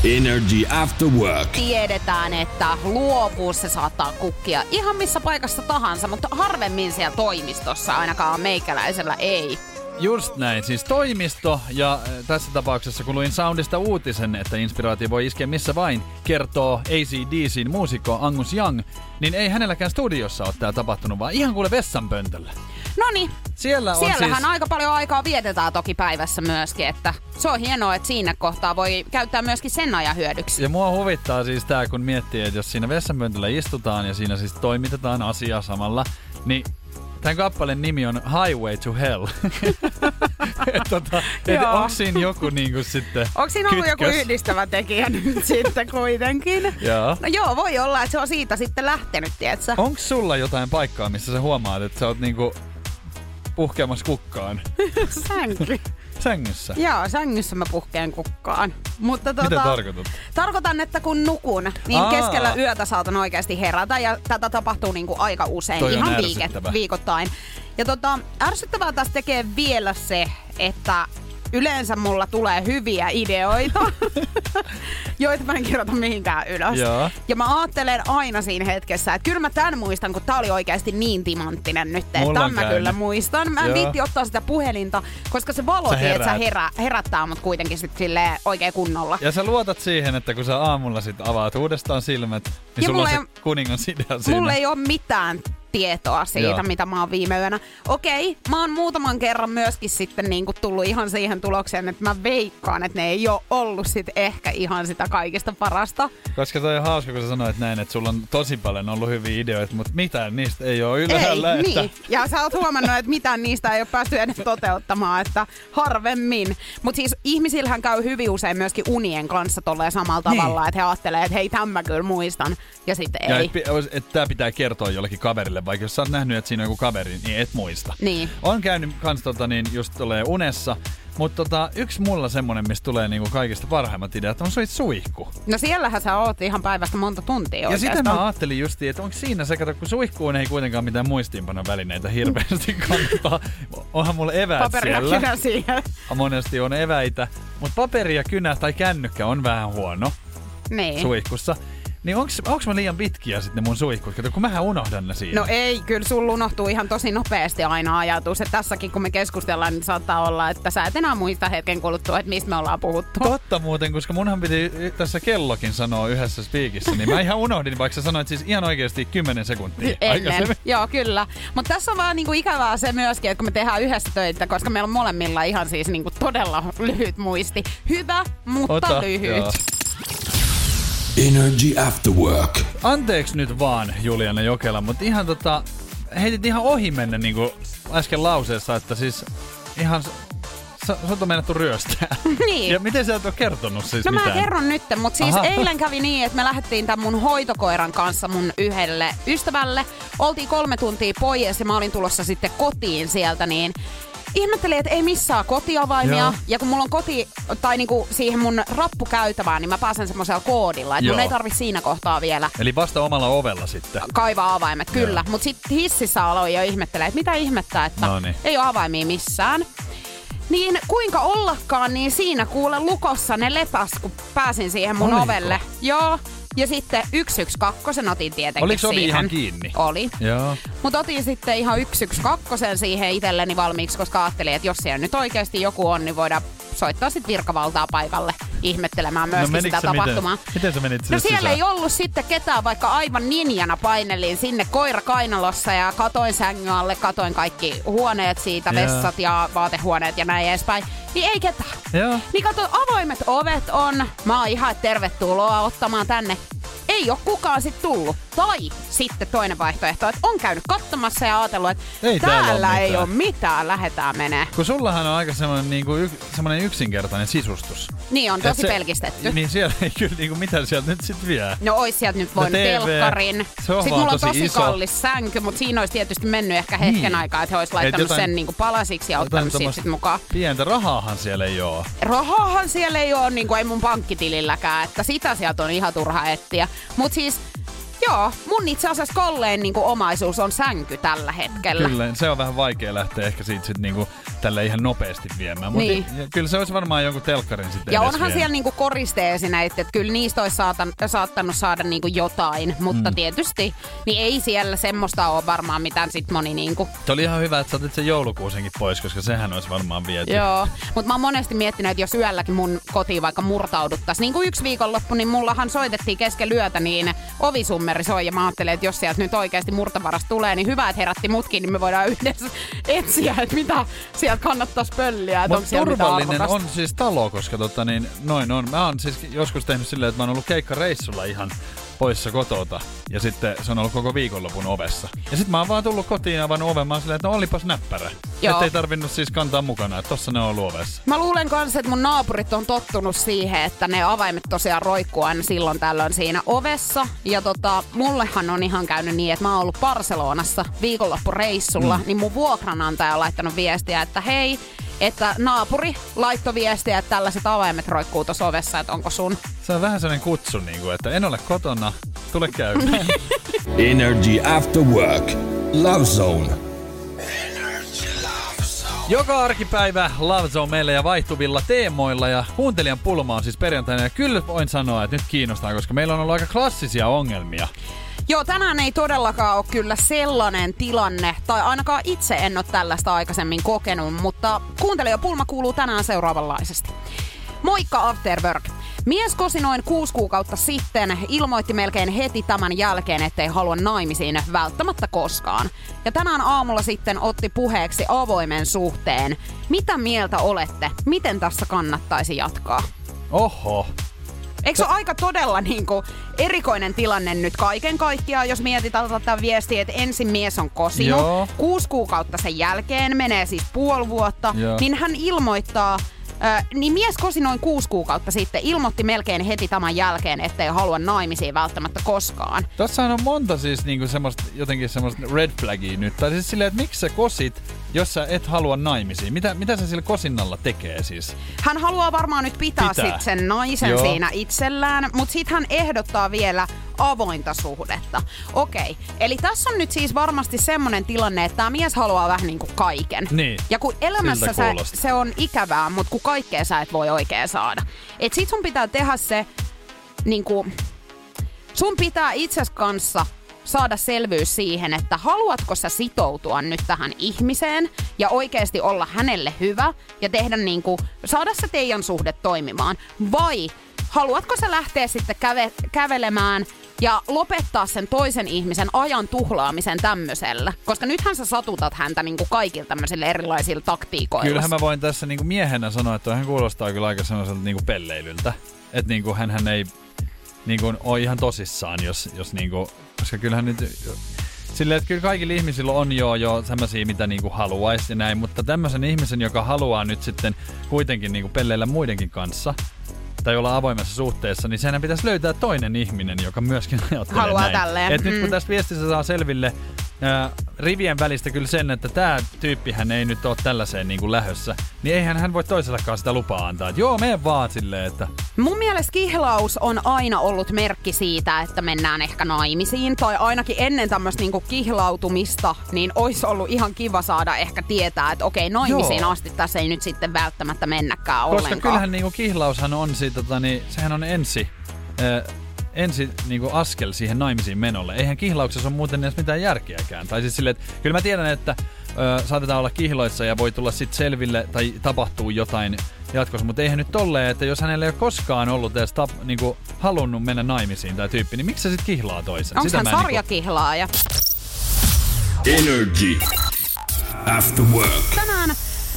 Speaker 3: Energy After Work.
Speaker 1: Tiedetään, että luovuus se saattaa kukkia ihan missä paikassa tahansa, mutta harvemmin siellä toimistossa ainakaan meikäläisellä ei.
Speaker 2: Just näin, siis toimisto ja äh, tässä tapauksessa kun luin Soundista uutisen, että inspiraatio voi iskeä missä vain, kertoo ACDCin muusikko Angus Young, niin ei hänelläkään studiossa ole tää tapahtunut, vaan ihan kuule vessanpöntöllä.
Speaker 1: No niin,
Speaker 2: Siellä on
Speaker 1: siellähän
Speaker 2: siis...
Speaker 1: aika paljon aikaa vietetään toki päivässä myöskin, että se on hienoa, että siinä kohtaa voi käyttää myöskin sen ajan hyödyksi.
Speaker 2: Ja mua huvittaa siis tää, kun miettii, että jos siinä vessanpöntöllä istutaan ja siinä siis toimitetaan asiaa samalla, niin Tämän kappaleen nimi on Highway to Hell. [laughs] tota, et onko siinä joku niinku sitten
Speaker 1: Onko siinä ollut joku
Speaker 2: kytkös?
Speaker 1: yhdistävä tekijä [laughs] nyt sitten kuitenkin?
Speaker 2: Joo.
Speaker 1: No joo, voi olla, että se on siitä sitten lähtenyt, tietsä?
Speaker 2: Onko sulla jotain paikkaa, missä sä huomaat, että sä oot niinku puhkeamassa kukkaan [laughs]
Speaker 1: Sänky.
Speaker 2: Sängyssä?
Speaker 1: Joo, sängyssä mä puhkeen kukkaan. Mutta tota,
Speaker 2: Mitä tarkoitat?
Speaker 1: Tarkoitan, että kun nukun, niin
Speaker 2: Aa.
Speaker 1: keskellä yötä saatan oikeasti herätä ja tätä tapahtuu niinku aika usein,
Speaker 2: Toi
Speaker 1: ihan viiket, viikoittain. Ja tota, ärsyttävää tässä tekee vielä se, että yleensä mulla tulee hyviä ideoita, [laughs] joita mä en kirjoita mihinkään ylös.
Speaker 2: Joo.
Speaker 1: Ja mä ajattelen aina siinä hetkessä, että kyllä mä tämän muistan, kun tää oli oikeasti niin timanttinen nyt, että tämän mä kyllä muistan. Mä en viitti ottaa sitä puhelinta, koska se valo,
Speaker 2: Sä
Speaker 1: tiedät, sä herä, herättää mut kuitenkin sit silleen oikein kunnolla.
Speaker 2: Ja sä luotat siihen, että kun sä aamulla sit avaat uudestaan silmät, niin
Speaker 1: Ja
Speaker 2: sulla on se
Speaker 1: ei-
Speaker 2: kuningan idea siinä.
Speaker 1: Mulla ei ole mitään tietoa siitä,
Speaker 2: Joo.
Speaker 1: mitä mä oon viime yönä. Okei, mä oon muutaman kerran myöskin sitten niinku tullut ihan siihen tulokseen, että mä veikkaan, että ne ei ole ollut sit ehkä ihan sitä kaikista parasta.
Speaker 2: Koska toi on hauska, kun sä sanoit näin, että sulla on tosi paljon ollut hyviä ideoita, mutta mitään niistä ei ole ylhäällä.
Speaker 1: ei,
Speaker 2: että...
Speaker 1: niin. Ja sä oot huomannut, että mitään niistä ei ole päästy edes toteuttamaan, että harvemmin. Mutta siis ihmisillähän käy hyvin usein myöskin unien kanssa tolleen samalla
Speaker 2: Niin.
Speaker 1: tavalla, että he ajattelee, että hei, tämän mä kyllä muistan. Ja sitten
Speaker 2: Ja
Speaker 1: ei.
Speaker 2: et, pi- et tää pitää kertoa jollekin kaverille, vaikka jos sä oot nähnyt, että siinä on joku kaveri, niin et muista.
Speaker 1: Niin.
Speaker 2: On käynyt kans tota, niin just tulee unessa, mutta tota, yksi mulla semmonen, mistä tulee niinku kaikista parhaimmat ideat, on soit suihku.
Speaker 1: No siellähän sä oot ihan päivästä monta tuntia
Speaker 2: Ja sitä mä ajattelin justiin, että onko siinä se, kato, kun suihkuun ei kuitenkaan mitään muistiinpanon välineitä hirveästi [laughs] kannattaa. Onhan mulla eväät
Speaker 1: Paperi ja
Speaker 2: siellä.
Speaker 1: kynä siihen.
Speaker 2: Monesti on eväitä, mutta paperi ja kynä tai kännykkä on vähän huono
Speaker 1: Niin.
Speaker 2: suihkussa. Niin onks, onks mä liian pitkiä sitten mun suihkut? Kato, kun mähän unohdan ne siinä.
Speaker 1: No ei, kyllä sulla unohtuu ihan tosi nopeasti aina ajatus. Että tässäkin kun me keskustellaan, niin saattaa olla, että sä et enää muista hetken kuluttua, että mistä me ollaan puhuttu.
Speaker 2: Totta muuten, koska munhan piti tässä kellokin sanoa yhdessä spiikissä, niin mä ihan unohdin, vaikka sä sanoit siis ihan oikeasti 10 sekuntia
Speaker 1: Ennen. Joo, kyllä. Mutta tässä on vaan niinku ikävää se myöskin, että kun me tehdään yhdessä töitä, koska meillä on molemmilla ihan siis niinku todella lyhyt muisti. Hyvä, mutta
Speaker 2: Ota,
Speaker 1: lyhyt.
Speaker 2: joo.
Speaker 3: Energy After Work.
Speaker 2: Anteeksi nyt vaan, Juliana Jokela, mutta ihan tota, heitit ihan ohi mennä niinku äsken lauseessa, että siis ihan sä, sut on mennetty ryöstää. [laughs]
Speaker 1: Niin.
Speaker 2: Ja miten sä et ole kertonut siis
Speaker 1: No mä
Speaker 2: mitään?
Speaker 1: kerron nyt, mutta siis
Speaker 2: Aha.
Speaker 1: eilen kävi niin, että me lähdettiin tämän mun hoitokoiran kanssa mun yhdelle ystävälle. Oltiin kolme tuntia pois ja mä olin tulossa sitten kotiin sieltä, niin ihmettelin, että ei missään kotiavaimia.
Speaker 2: Joo.
Speaker 1: Ja kun mulla on koti, tai niinku siihen mun rappukäytävään, niin mä pääsen semmoisella koodilla. Että mun ei tarvi siinä kohtaa vielä
Speaker 2: Eli vasta omalla ovella sitten.
Speaker 1: kaivaa avaimet, kyllä. Mutta sitten hississä aloin jo ihmettelee, että mitä ihmettä, että
Speaker 2: Noniin.
Speaker 1: ei ole avaimia missään. Niin kuinka ollakaan, niin siinä kuule lukossa ne lepäs, kun pääsin siihen mun
Speaker 2: Oliko?
Speaker 1: ovelle. Joo. Ja sitten 112 otin tietenkin
Speaker 2: Oliko
Speaker 1: siihen.
Speaker 2: ihan kiinni?
Speaker 1: Oli.
Speaker 2: Joo.
Speaker 1: Mutta otin sitten ihan 112 siihen itselleni valmiiksi, koska ajattelin, että jos siellä nyt oikeasti joku on, niin voidaan soittaa sitten virkavaltaa paikalle ihmettelemään myöskin
Speaker 2: No
Speaker 1: sitä
Speaker 2: sä miten?
Speaker 1: tapahtumaa.
Speaker 2: Miten sä menit
Speaker 1: No siellä
Speaker 2: sisään?
Speaker 1: ei ollut sitten ketään, vaikka aivan ninjana painelin sinne koira kainalossa ja katoin sängyn alle, katoin kaikki huoneet siitä,
Speaker 2: Joo.
Speaker 1: vessat ja vaatehuoneet ja näin edespäin. Niin ei ketään.
Speaker 2: Joo.
Speaker 1: Niin kato, avoimet ovet on. Mä oon ihan tervetuloa ottamaan tänne. Ei ole kukaan sit tullut. Tai sitten toinen vaihtoehto, että on käynyt katsomassa ja ajatellut, että
Speaker 2: Ei täällä ole
Speaker 1: täällä ei
Speaker 2: mitään.
Speaker 1: ole mitään, lähdetään menee.
Speaker 2: Kun sullahan on aika semmoinen, niinku, y, semmoinen yksinkertainen sisustus.
Speaker 1: Niin on tosi
Speaker 2: se-
Speaker 1: pelkistetty.
Speaker 2: Niin siellä ei kyllä, niinku, mitä sieltä nyt sit vie?
Speaker 1: No ois sieltä nyt voinut
Speaker 2: TV,
Speaker 1: telkkarin. Sitten mulla on
Speaker 2: tosi
Speaker 1: tosi
Speaker 2: iso.
Speaker 1: kallis sänky, mutta siinä olisi tietysti mennyt ehkä hetken
Speaker 2: Niin.
Speaker 1: aikaa, että he olisi
Speaker 2: Et
Speaker 1: laittanut
Speaker 2: jotain-
Speaker 1: sen niinku palasiksi ja ottanut siitä sit mukaan.
Speaker 2: Pientä rahaahan siellä ei oo.
Speaker 1: Rahaahan siellä ei ole, niin kuin ei mun pankkitililläkään, että sitä sieltä on ihan turha etsiä. Mut siis, joo, mun itse asiassa kolleen niin kuin omaisuus on sänky tällä hetkellä.
Speaker 2: Kyllä, se on vähän vaikea lähteä ehkä siitä sit niinku tälle ihan nopeasti viemään. Mutta
Speaker 1: Niin.
Speaker 2: kyllä se olisi varmaan jonkun telkkarin sitten
Speaker 1: Ja onhan
Speaker 2: vienyt.
Speaker 1: siellä niinku koristeesineitä, että kyllä niistä olisi saatan, saattanut saada niinku jotain, mutta mm. tietysti niin ei siellä semmoista ole varmaan mitään sit moni niinku
Speaker 2: Se oli ihan hyvä, että sä otit sen joulukuusenkin pois, koska sehän olisi varmaan viety.
Speaker 1: Joo, mutta mä oon monesti miettinyt, että jos yölläkin mun kotiin vaikka murtauduttaisiin, niin kuin yksi viikonloppu, niin mullahan soitettiin kesken lyötä, niin ovisummeri soi ja mä ajattelin, että jos sieltä nyt oikeasti murtavaras tulee, niin hyvä, että herätti mutkin, niin me voidaan yhdessä etsiä, että mitä sieltä kannattaisi pölliä, että mitään
Speaker 2: turvallinen on siis talo, koska tota, niin, noin on. Mä oon siis joskus tehnyt silleen, että mä oon ollut keikkareissulla ihan poissa kotota. Ja sitten se on ollut koko viikonlopun ovessa. Ja sitten mä oon vaan tullut kotiin ja avannut oven. Mä oon silleen, että no olipas näppärä.
Speaker 1: Joo.
Speaker 2: Että ei tarvinnut siis kantaa mukana, että tossa ne on ollut ovessa.
Speaker 1: Mä luulen kanssa, että mun naapurit on tottunut siihen, että ne avaimet tosiaan roikkuu aina silloin tällöin siinä ovessa. Ja tota, mullehan on ihan käynyt niin, että mä oon ollut Barcelonassa viikonloppureissulla, mm. niin mun vuokranantaja on laittanut viestiä, että hei, että naapuri laittoi viestiä, että tällaiset avaimet roikkuu tuossa ovessa, että onko sun.
Speaker 2: Se on vähän sellainen kutsu, niin kuin, että en ole kotona, tule käymään. [laughs]
Speaker 3: Energy After Work. Love Zone.
Speaker 2: Joka arkipäivä Love Zone meille ja vaihtuvilla teemoilla ja kuuntelijan pulma on siis perjantaina. Ja kyllä voin sanoa, että nyt kiinnostaa, koska meillä on ollut aika klassisia ongelmia.
Speaker 1: Joo, tänään ei todellakaan ole kyllä sellainen tilanne, tai ainakaan itse en ole tällaista aikaisemmin kokenut, mutta kuuntelijapulma kuuluu tänään seuraavanlaisesti. Moikka After Work. Mies kosi noin kuusi kuukautta sitten, ilmoitti melkein heti tämän jälkeen, ettei halua naimisiin välttämättä koskaan. Ja tänään aamulla sitten otti puheeksi avoimen suhteen. Mitä mieltä olette? Miten tässä kannattaisi jatkaa?
Speaker 2: Oho.
Speaker 1: Eikö se ole aika todella niin kuin, erikoinen tilanne nyt kaiken kaikkiaan, jos mietitään tätä viestiä, että ensin mies on kosinut,
Speaker 2: Joo.
Speaker 1: kuusi kuukautta sen jälkeen, menee siis puoli vuotta,
Speaker 2: Joo.
Speaker 1: niin hän ilmoittaa, Ö, niin mies kosi noin kuusi kuukautta sitten, ilmoitti melkein heti tämän jälkeen, ettei halua naimisiin välttämättä koskaan.
Speaker 2: Tässä on monta siis niinku semmoista, jotenkin semmoista red flagia nyt. Tai siis silleen, että miksi sä kosit, jos sä et halua naimisiin? Mitä, mitä se sillä kosinnalla tekee siis?
Speaker 1: Hän haluaa varmaan nyt pitää,
Speaker 2: Pitää.
Speaker 1: Sit sen naisen
Speaker 2: Joo.
Speaker 1: siinä itsellään, mutta sitten hän ehdottaa vielä avointa suhdetta. Okei, eli tässä on nyt siis varmasti semmoinen tilanne, että tämä mies haluaa vähän niin kuin kaiken.
Speaker 2: Niin,
Speaker 1: Ja kun elämässä sä, se on ikävää, mutta kun kaikkea sä et voi oikein saada. Et sit sun pitää tehdä se, niin kuin, sun pitää itses kanssa saada selvyys siihen, että haluatko sä sitoutua nyt tähän ihmiseen ja oikeasti olla hänelle hyvä ja tehdä niin kuin, saada se teidän suhde toimimaan. Vai haluatko sä lähteä sitten käve, kävelemään ja lopettaa sen toisen ihmisen ajan tuhlaamisen tämmöisellä. Koska nythän sä satutat häntä niin kuin kaikilla tämmöisillä erilaisilla taktiikoilla.
Speaker 2: Kyllähän mä voin tässä niinku miehenä sanoa, että hän kuulostaa kyllä aika sellaiselta niinku pelleilyltä. Että niinku hän ei niinku ole ihan tosissaan, jos, jos niinku, koska kyllähän nyt Silleen, että kyllä kaikilla ihmisillä on jo, jo semmosia, mitä niinku haluaisi ja näin, mutta tämmöisen ihmisen, joka haluaa nyt sitten kuitenkin niinku pelleillä muidenkin kanssa, tai olla avoimessa suhteessa, niin senhän pitäisi löytää toinen ihminen, joka myöskin ajattelee
Speaker 1: Haluaa
Speaker 2: näin.
Speaker 1: tälleen,
Speaker 2: Et nyt kun
Speaker 1: mm.
Speaker 2: tästä viestistä saa selville ää, rivien välistä kyllä sen, että tämä tyyppihän ei nyt ole tällaiseen niin kuin lähössä, niin eihän hän voi toisellekaan sitä lupaa antaa. Et joo, mene vaan silleen, että
Speaker 1: Mun mielestä kihlaus on aina ollut merkki siitä, että mennään ehkä naimisiin. Tai ainakin ennen tämmöistä niinku kihlautumista, niin olisi ollut ihan kiva saada ehkä tietää, että okei, naimisiin
Speaker 2: Joo.
Speaker 1: asti tässä ei nyt sitten välttämättä mennäkään
Speaker 2: koska
Speaker 1: ollenkaan.
Speaker 2: kyllähän niin kuin kihlaushan on siitä, tota, niin, sehän on ensi, ää, ensi niin kuin askel siihen naimisiin menolle. Eihän kihlauksessa ole muuten edes mitään järkeäkään. Tai siis silleen, että kyllä mä tiedän, että ö, saatetaan olla kihloissa ja voi tulla sitten selville tai tapahtuu jotain jatkossa, mutta eihän nyt tolleen, että jos hänellä ei ole koskaan ollut edes tap, niin kuin, halunnut mennä naimisiin tai tyyppi, niin miksi se sitten kihlaa toisen?
Speaker 1: Onko hän
Speaker 2: niinku-
Speaker 1: sarjakihlaaja?
Speaker 3: Energy. After Work.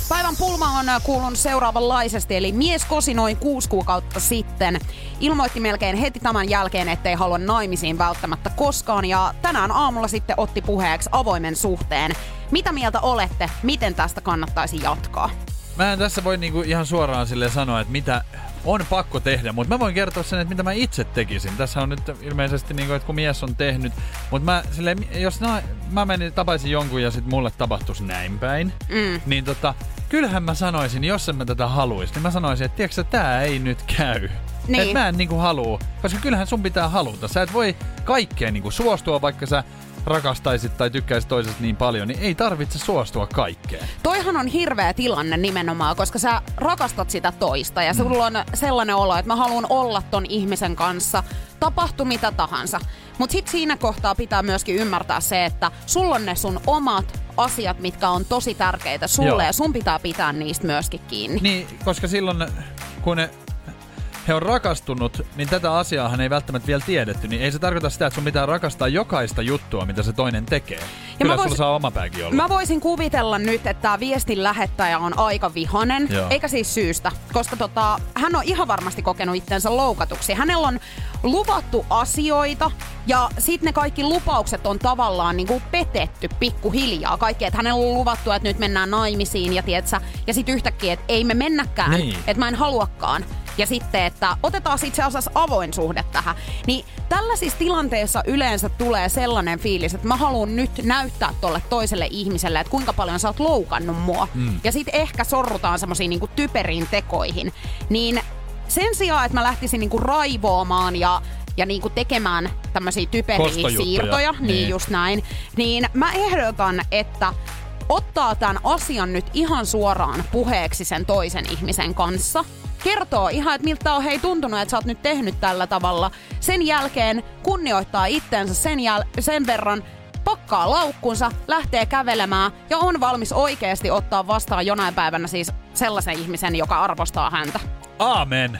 Speaker 1: Päivän pulma on äh, kuulunut seuraavanlaisesti, eli mies kosi noin kuusi kuukautta sitten. Ilmoitti melkein heti tämän jälkeen, ettei halua naimisiin välttämättä koskaan, ja tänään aamulla sitten otti puheeksi avoimen suhteen. Mitä mieltä olette? Miten tästä kannattaisi jatkaa?
Speaker 2: Mä en tässä voi niinku ihan suoraan sille sanoa, että mitä on pakko tehdä, mutta mä voin kertoa sen, että mitä mä itse tekisin. Tässä on nyt ilmeisesti, niinku, että kun mies on tehnyt, mutta mä, sille, jos na, mä menin, tapaisin jonkun ja sitten mulle tapahtuisi näin päin, mm. niin tota, kyllähän mä sanoisin, jos en mä tätä haluaisi, niin mä sanoisin, että tiedätkö tää ei nyt käy. Niin. Et mä en niinku halua, koska kyllähän sun pitää haluta. Sä et voi kaikkeen niinku suostua, vaikka sä rakastaisit tai tykkäisit toisesta niin paljon, niin ei tarvitse suostua kaikkeen.
Speaker 1: Toihan on hirveä tilanne nimenomaan, koska sä rakastat sitä toista ja mm. sulla on sellainen olo, että mä haluan olla ton ihmisen kanssa, tapahtu mitä tahansa. Mutta sitten siinä kohtaa pitää myöskin ymmärtää se, että sulla on ne sun omat asiat, mitkä on tosi tärkeitä sulle Joo. ja sun pitää pitää niistä myöskin kiinni.
Speaker 2: Niin, koska silloin kun ne he on rakastunut, niin tätä asiaa hän ei välttämättä vielä tiedetty, niin ei se tarkoita sitä, että sun pitää rakastaa jokaista juttua, mitä se toinen tekee. Ja Kyllä vois, sulla saa oma pääkin olla.
Speaker 1: Mä voisin kuvitella nyt, että tämä viestin lähettäjä on aika vihanen, Joo. eikä siis syystä, koska tota, hän on ihan varmasti kokenut itsensä loukatuksi. Hänellä on luvattu asioita ja sitten ne kaikki lupaukset on tavallaan niinku petetty pikkuhiljaa. Kaikki, että hänellä on luvattu, että nyt mennään naimisiin ja tietsä, ja sitten yhtäkkiä, että ei me mennäkään, niin. että mä en haluakaan ja sitten, että otetaan itse asiassa avoin suhde tähän. Niin tällaisissa tilanteissa yleensä tulee sellainen fiilis, että mä haluan nyt näyttää tolle toiselle ihmiselle, että kuinka paljon sä oot loukannut mua. Mm. Ja sitten ehkä sorrutaan semmoisiin niinku typeriin tekoihin. Niin sen sijaan, että mä lähtisin niinku raivoamaan ja ja niinku tekemään tämmöisiä typeriä siirtoja, niin, niin just näin, niin mä ehdotan, että ottaa tämän asian nyt ihan suoraan puheeksi sen toisen ihmisen kanssa kertoo ihan, että miltä on hei tuntunut, että sä oot nyt tehnyt tällä tavalla. Sen jälkeen kunnioittaa itsensä sen, jäl- sen verran, pakkaa laukkunsa, lähtee kävelemään ja on valmis oikeasti ottaa vastaan jonain päivänä siis sellaisen ihmisen, joka arvostaa häntä.
Speaker 2: Aamen.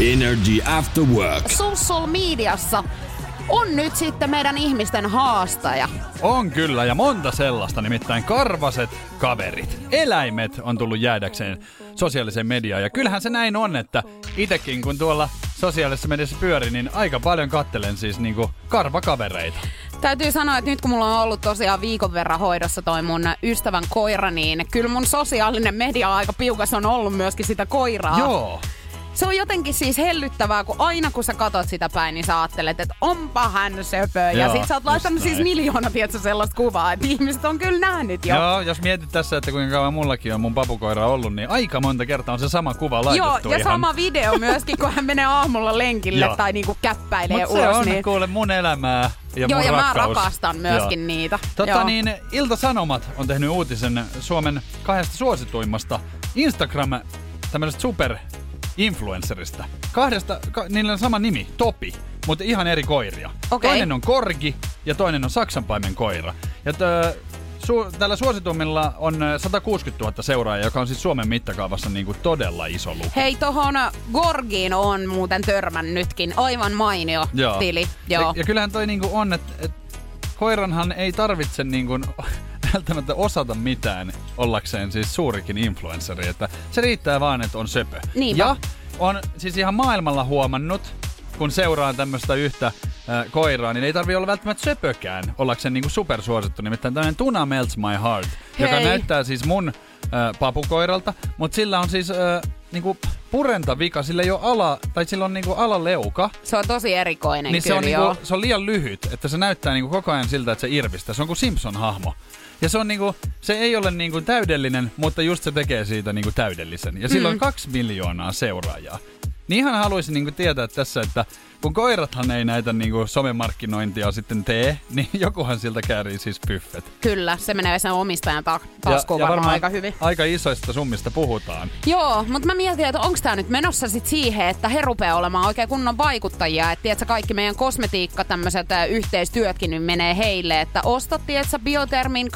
Speaker 3: Energy After Work.
Speaker 1: Social mediassa on nyt sitten meidän ihmisten haastaja.
Speaker 2: On kyllä, ja monta sellaista, nimittäin karvaset kaverit. Eläimet on tullut jäädäkseen sosiaaliseen mediaan, ja kyllähän se näin on, että itekin kun tuolla sosiaalisessa mediassa pyörin, niin aika paljon kattelen siis niinku karvakavereita.
Speaker 1: Täytyy sanoa, että nyt kun mulla on ollut tosiaan viikon verran hoidossa toi mun ystävän koira, niin kyllä mun sosiaalinen media aika piukas on ollut myöskin sitä koiraa.
Speaker 2: Joo
Speaker 1: se on jotenkin siis hellyttävää, kun aina kun sä katot sitä päin, niin sä ajattelet, että onpa hän söpö. Joo, ja sit sä oot laittanut siis miljoona, tiedätkö, sellaista kuvaa, että ihmiset on kyllä nähnyt jo.
Speaker 2: Joo, jos mietit tässä, että kuinka kauan mullakin on mun papukoira ollut, niin aika monta kertaa on se sama kuva laitettu
Speaker 1: Joo, ja
Speaker 2: ihan.
Speaker 1: sama video myöskin, kun hän menee aamulla lenkille tai niinku käppäilee
Speaker 2: Mut
Speaker 1: ulos.
Speaker 2: se on
Speaker 1: niin...
Speaker 2: kuule mun elämää ja
Speaker 1: Joo, ja
Speaker 2: rakkaus.
Speaker 1: mä rakastan myöskin Joo. niitä.
Speaker 2: Totta
Speaker 1: Joo.
Speaker 2: niin, Ilta-Sanomat on tehnyt uutisen Suomen kahdesta suosituimmasta Instagram tämmöisestä super influencerista. Kahdesta, ka, niillä on sama nimi, Topi, mutta ihan eri koiria.
Speaker 1: Okay.
Speaker 2: Toinen on korgi ja toinen on saksanpaimen koira. Ja tö, su, tällä suositummilla on 160 000 seuraajaa, joka on siis Suomen mittakaavassa niin kuin todella iso luku.
Speaker 1: Hei, tohon Gorgiin on muuten törmännytkin. Aivan mainio
Speaker 2: Joo.
Speaker 1: tili. Joo.
Speaker 2: Ja, ja kyllähän toi niinku on, että et, koiranhan ei tarvitse niinku välttämättä osata mitään ollakseen siis suurikin influenceri. Että se riittää vaan, että on söpö.
Speaker 1: Niinpä.
Speaker 2: Ja on siis ihan maailmalla huomannut, kun seuraa tämmöistä yhtä äh, koiraa, niin ei tarvi olla välttämättä söpökään ollakseen niinku supersuosittu. Nimittäin tämmöinen Tuna Melts My Heart, joka
Speaker 1: Hei.
Speaker 2: näyttää siis mun äh, papukoiralta, mutta sillä on siis äh, niinku purentavika, sillä ei ole ala, tai sillä on niinku alaleuka,
Speaker 1: Se on tosi erikoinen
Speaker 2: niin se
Speaker 1: kyllä
Speaker 2: on,
Speaker 1: joo.
Speaker 2: niinku, se on liian lyhyt, että se näyttää niinku koko ajan siltä, että se irvistää. Se on kuin Simpson-hahmo. Ja se, on niinku, se ei ole niinku täydellinen, mutta just se tekee siitä niinku täydellisen. Ja sillä on kaksi miljoonaa seuraajaa. Niin ihan haluaisin niinku tietää tässä, että kun koirathan ei näitä niinku somemarkkinointia sitten tee, [laughs] niin jokuhan siltä käärii siis pyffet.
Speaker 1: Kyllä, se menee sen omistajan ta- taskuun varmaan aika hyvin.
Speaker 2: aika isoista summista puhutaan.
Speaker 1: Joo, mutta mä mietin, että onko tämä nyt menossa sit siihen, että he rupeaa olemaan oikein kunnon vaikuttajia. Että tiedätkö, kaikki meidän kosmetiikka, tämmöiset yhteistyötkin nyt menee heille. Että ostat, tiedätkö, biotermin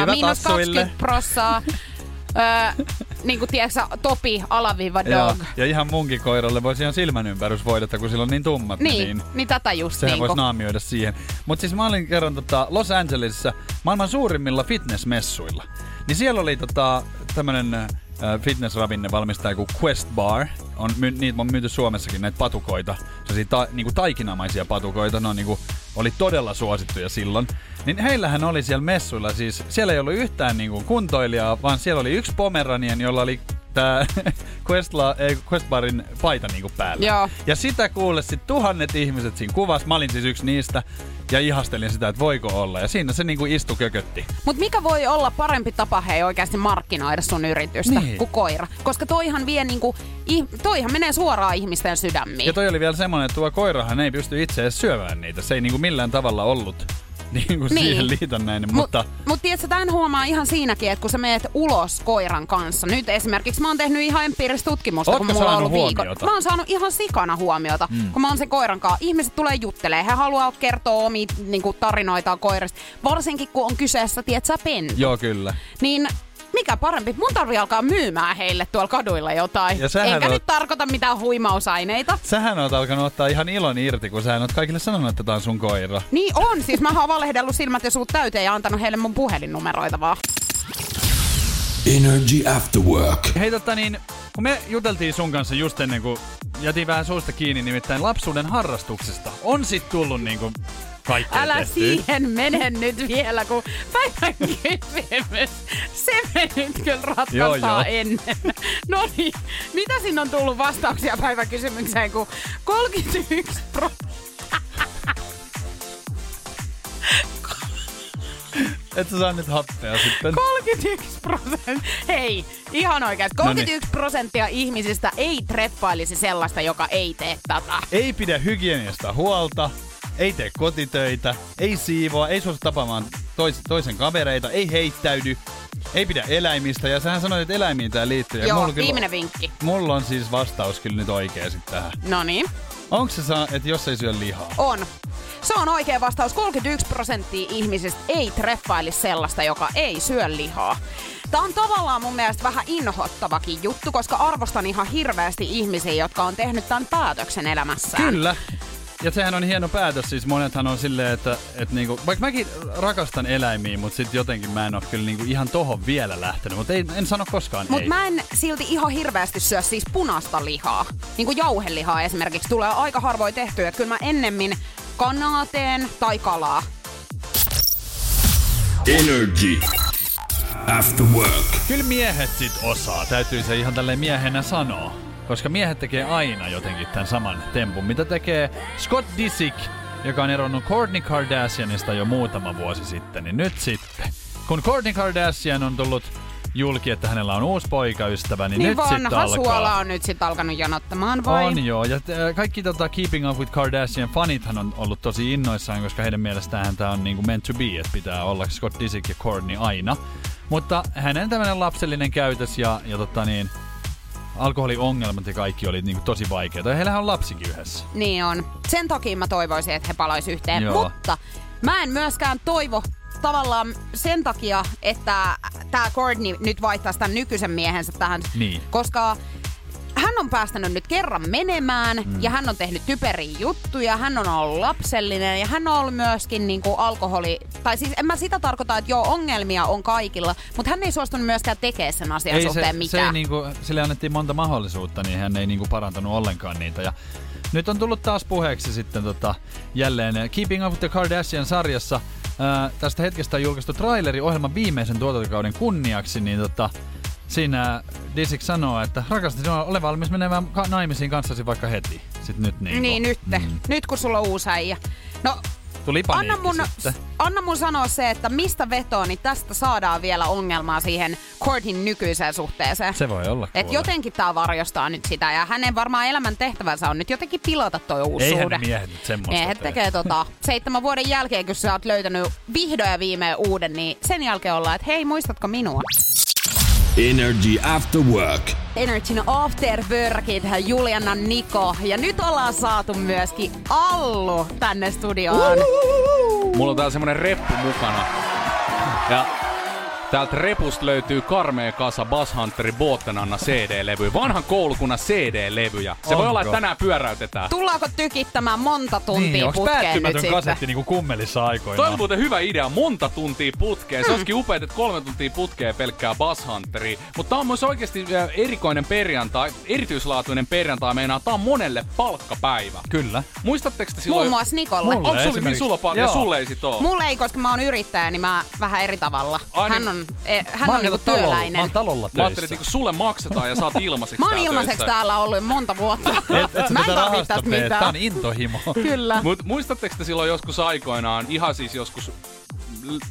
Speaker 2: Hyvä
Speaker 1: miinus
Speaker 2: tassuille.
Speaker 1: 20 prossaa. [laughs] öö, niin kuin tiedätkö, topi alaviiva
Speaker 2: Joo.
Speaker 1: dog.
Speaker 2: Ja ihan munkin koiralle voisi ihan silmänympärysvoidetta, kun sillä on niin tummat.
Speaker 1: Niin,
Speaker 2: niin
Speaker 1: niin tätä just
Speaker 2: Sehän
Speaker 1: niin
Speaker 2: voisi naamioida siihen. Mutta siis mä olin kerran tota Los Angelesissa maailman suurimmilla fitnessmessuilla. Niin siellä oli tota, tämmönen äh, fitnessravinne valmistaja kuin Quest Bar. On, my, niitä on myyty Suomessakin näitä patukoita. Sellaisia ta, niinku taikinamaisia patukoita. Ne on, niinku, oli todella suosittuja silloin. Niin heillähän oli siellä messuilla siis, siellä ei ollut yhtään niinku kuntoilijaa, vaan siellä oli yksi pomeranian, jolla oli tää [laughs] Questla, ei, Questbarin paita niinku päällä.
Speaker 1: Joo.
Speaker 2: Ja sitä kuule sit tuhannet ihmiset siinä kuvassa. Mä olin siis yksi niistä ja ihastelin sitä, että voiko olla. Ja siinä se niinku istu kökötti.
Speaker 1: Mutta mikä voi olla parempi tapa hei oikeasti markkinoida sun yritystä
Speaker 2: Niin.
Speaker 1: kuin koira? Koska toihan vie niinku, ih- toihan menee suoraan ihmisten sydämiin.
Speaker 2: Ja toi oli vielä semmonen, että tuo koirahan ei pysty itse edes syömään niitä. Se ei niinku millään tavalla ollut niinku [laughs]
Speaker 1: Niin.
Speaker 2: siihen liitännäinen,
Speaker 1: Mut,
Speaker 2: mutta...
Speaker 1: mut tiedätkö, tämän huomaa ihan siinäkin, että kun sä meet ulos koiran kanssa. Nyt esimerkiksi mä oon tehnyt ihan empiiristä tutkimusta,
Speaker 2: Ootko
Speaker 1: kun mulla on ollut viikon.
Speaker 2: huomiota?
Speaker 1: Mä oon saanut ihan sikana huomiota, mm. kun mä oon sen koiran kanssa. Ihmiset tulee juttelee, he haluaa kertoa omia niin tarinoitaan koirasta. Varsinkin kun on kyseessä, tiedätkö, pentu.
Speaker 2: Joo, kyllä.
Speaker 1: Niin mikä parempi? Mun tarvii alkaa myymään heille tuolla kaduilla jotain.
Speaker 2: Ja
Speaker 1: Enkä
Speaker 2: oot-
Speaker 1: nyt tarkoita mitään huimausaineita.
Speaker 2: Sähän oot alkanut ottaa ihan ilon irti, kun sä oot kaikille sanonut, että tää on sun koira.
Speaker 1: Niin on, siis mä oon valehdellut silmät ja suut täyteen ja antanut heille mun puhelinnumeroita vaan.
Speaker 3: Energy After Work.
Speaker 2: Hei tota niin, kun me juteltiin sun kanssa just ennen kuin jätin vähän suusta kiinni, nimittäin lapsuuden harrastuksesta. On sit tullut niinku kaikkea
Speaker 1: Älä
Speaker 2: tehtyä.
Speaker 1: siihen mene nyt vielä, kun päivän kysymys. Se me nyt kyllä ratkaistaan
Speaker 2: Joo, joo.
Speaker 1: ennen. No niin, mitä siinä on tullut vastauksia päivän kysymykseen, kun 31 pro...
Speaker 2: Et sä saa nyt happea sitten.
Speaker 1: 31 prosenttia. Hei, ihan oikeasti.
Speaker 2: Noniin.
Speaker 1: 31 prosenttia ihmisistä ei treffailisi sellaista, joka ei tee tätä.
Speaker 2: Ei pidä hygieniasta huolta, ei tee kotitöitä, ei siivoa, ei suostu tapaamaan tois, toisen kavereita, ei heittäydy, ei pidä eläimistä. Ja sähän sanoit, että eläimiin tää liittyy. Ja
Speaker 1: Joo,
Speaker 2: mulla, kyllä-
Speaker 1: viimeinen vinkki.
Speaker 2: mulla on siis vastaus kyllä nyt oikea sit tähän.
Speaker 1: No niin,
Speaker 2: Onko se, saa, että jos ei syö lihaa?
Speaker 1: on. Se on oikea vastaus. 31 prosenttia ihmisistä ei treffaili sellaista, joka ei syö lihaa. Tämä on tavallaan mun mielestä vähän inhottavakin juttu, koska arvostan ihan hirveästi ihmisiä, jotka on tehnyt tämän päätöksen elämässään.
Speaker 2: Kyllä. Ja sehän on hieno päätös, siis monethan on silleen, että, että niinku, vaikka mäkin rakastan eläimiä, mutta sitten jotenkin mä en ole kyllä niinku ihan tohon vielä lähtenyt, mutta ei, en sano koskaan
Speaker 1: Mutta
Speaker 2: ei.
Speaker 1: mä en silti ihan hirveästi syö siis punaista lihaa. Niin kuin jauhelihaa esimerkiksi tulee aika harvoin tehtyä. Että kyllä mä ennemmin kanaa teen tai kalaa.
Speaker 3: Energy After Work.
Speaker 2: Kyllä miehet sit osaa, täytyy se ihan tälleen miehenä sanoa. Koska miehet tekee aina jotenkin tämän saman tempun, mitä tekee Scott Disick, joka on eronnut Kourtney Kardashianista jo muutama vuosi sitten. Niin nyt sitten, kun Kourtney Kardashian on tullut julki, että hänellä on uusi poikaystävä, niin,
Speaker 1: Niin
Speaker 2: nyt sitten alkaa.
Speaker 1: suola on nyt sitten alkanut jonottamaan vai?
Speaker 2: On joo, ja äh, kaikki tota Keeping Up with Kardashian fanithan on ollut tosi innoissaan, koska heidän mielestään tämä on niinku meant to be, että pitää olla Scott Disick ja Kourtney aina. Mutta hänen tämmöinen lapsellinen käytös ja, ja tota niin, alkoholiongelmat ja kaikki oli niinku tosi vaikeita. Ja heillähän on lapsikin yhdessä.
Speaker 1: Niin on. Sen takia mä toivoisin, että he palaisi yhteen.
Speaker 2: Joo.
Speaker 1: Mutta mä en myöskään toivo tavallaan sen takia, että tämä Courtney nyt vaihtaisi tämän nykyisen miehensä tähän.
Speaker 2: Niin.
Speaker 1: Koska hän on päästänyt nyt kerran menemään mm. ja hän on tehnyt typeriä juttuja, hän on ollut lapsellinen ja hän on ollut myöskin niinku alkoholi... Tai siis en mä sitä tarkoita, että joo, ongelmia on kaikilla, mutta hän ei suostunut myöskään tekemään sen asian
Speaker 2: Ei se,
Speaker 1: suhteen
Speaker 2: se
Speaker 1: mitään.
Speaker 2: ei niinku, sille annettiin monta mahdollisuutta, niin hän ei niinku parantanut ollenkaan niitä. Ja nyt on tullut taas puheeksi sitten tota, jälleen Keeping Up with the Kardashian-sarjassa. Ää, tästä hetkestä on julkaistu traileri ohjelman viimeisen tuotantokauden kunniaksi, niin tota, siinä Disick sanoo, että rakastan sinua, ole valmis menemään ka- naimisiin kanssasi vaikka heti. Sitten nyt niinku.
Speaker 1: Niin nyt, mm. nyt kun sulla on uusi äijä. No,
Speaker 2: Tuli
Speaker 1: anna mun,
Speaker 2: sitten.
Speaker 1: anna mun sanoa se, että mistä vetoo, niin tästä saadaan vielä ongelmaa siihen Courtin nykyiseen suhteeseen.
Speaker 2: Se voi olla
Speaker 1: Et
Speaker 2: kuule.
Speaker 1: jotenkin tää varjostaa nyt sitä ja hänen varmaan elämän tehtävänsä on nyt jotenkin pilata toi uusi
Speaker 2: Eihän
Speaker 1: suhde.
Speaker 2: miehet nyt semmoista
Speaker 1: Miehet
Speaker 2: tee.
Speaker 1: tekee tota, seitsemän vuoden jälkeen, kun sä oot löytänyt vihdoin ja viimein uuden, niin sen jälkeen ollaan, että hei, muistatko minua?
Speaker 3: Energy After Work.
Speaker 1: Energyn After Workit, Juliana Niko. Ja nyt ollaan saatu myöskin Allu tänne studioon.
Speaker 4: Mulla on täällä semmonen reppu mukana. Ja Täältä repusta löytyy karmea kasa Bass Hunterin Bottenanna CD-levyjä. Vanhan koulukunnan CD-levyjä. Se voi
Speaker 2: Onko?
Speaker 4: olla, että tänään pyöräytetään.
Speaker 1: Tullaanko tykittämään monta tuntia
Speaker 2: Niin,
Speaker 1: putkeen nyt sitten?
Speaker 2: kasetti niinku kummelissa aikoinaan?
Speaker 4: Toi on muuten hyvä idea, monta tuntia putkeen. Se
Speaker 1: Hmm.
Speaker 4: olisikin upeet, että kolme tuntia putkeen pelkkää Bass Hunteria. Mutta tää on myös oikeasti äh, erikoinen perjantai, erityislaatuinen perjantai. Meinaa, tää on monelle palkkapäivä.
Speaker 2: Kyllä.
Speaker 4: Muistatteko te silloin...
Speaker 1: Muun muassa Nikolle.
Speaker 2: Mulle.
Speaker 4: Onko sulla, niin sulla sulle ei sit oo?
Speaker 1: Mulle ei, koska mä oon yrittäjä, niin mä vähän eri tavalla.
Speaker 4: Ai niin.
Speaker 1: hän on, eh, hän
Speaker 2: Mä
Speaker 1: on niinku
Speaker 2: talolla,
Speaker 1: työläinen.
Speaker 2: mä oon talolla
Speaker 4: Mä ajattelin,
Speaker 2: töissä.
Speaker 4: että niinku sulle maksetaan ja saat ilmaiseksi [laughs]
Speaker 1: Mä oon
Speaker 4: täällä
Speaker 1: ilmaiseksi
Speaker 4: töissä.
Speaker 1: täällä ollut monta vuotta.
Speaker 2: Et,
Speaker 1: mä en tarvitse tästä
Speaker 2: tee, tää on
Speaker 1: mitään.
Speaker 2: intohimo.
Speaker 1: Kyllä.
Speaker 4: Mut muistatteko te silloin joskus aikoinaan, ihan siis joskus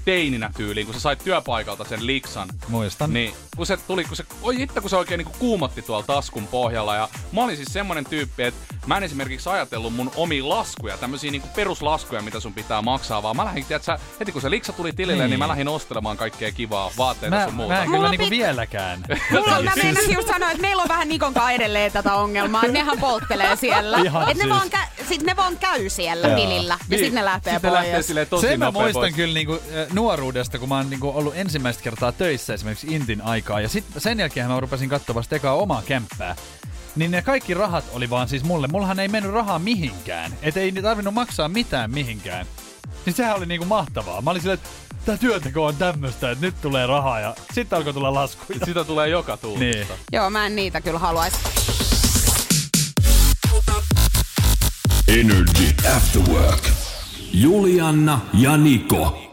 Speaker 4: teininä tyyliin, kun sä sait työpaikalta sen liksan,
Speaker 2: Muistan.
Speaker 4: niin kun se tuli, kun se, oi hitto, kun se oikein niinku kuumotti tuolla taskun pohjalla. Ja mä olin siis semmonen tyyppi, että mä en esimerkiksi ajatellut mun omia laskuja, tämmöisiä niinku peruslaskuja, mitä sun pitää maksaa, vaan mä lähdin, tiedätkö, heti kun se liksa tuli tilille, niin,
Speaker 2: Niin.
Speaker 4: mä lähdin ostelemaan kaikkea kivaa, vaatteita
Speaker 2: Mä,
Speaker 4: sun muuta.
Speaker 2: mä en kyllä niinku
Speaker 1: pit-
Speaker 2: vieläkään. [laughs]
Speaker 1: Mulla on, mä meinasin just sanoa, että meillä on vähän Nikon kanssa edelleen tätä ongelmaa. että Nehän polttelee siellä.
Speaker 2: Ihan
Speaker 1: Et ne,
Speaker 2: siis.
Speaker 1: vaan kä- sit ne vaan käy siellä tilillä. Ja sit ne lähtee
Speaker 4: Sitten
Speaker 1: pois.
Speaker 4: lähtee silleen tosi
Speaker 2: Sen mä muistan
Speaker 4: pois.
Speaker 2: kyllä niinku, nuoruudesta, kun mä oon niinku ollut ensimmäistä kertaa töissä esimerkiksi Intin aikaa. Ja sit sen jälkeen mä rupesin katsoa vasta ekaa omaa kämppää. Niin ne kaikki rahat oli vaan siis mulle. Mullahan ei mennyt rahaa mihinkään. Et ei tarvinnut maksaa mitään mihinkään. Niin sehän oli niinku mahtavaa. Mä olin silleen, että tää työnteko on tämmöstä, että nyt tulee rahaa ja sitten alkoi tulla laskuja.
Speaker 4: Sitä tulee joka tuulista.
Speaker 2: Niin.
Speaker 1: Joo, mä en niitä kyllä haluaisi.
Speaker 3: Energy After Work. Julianna ja Niko.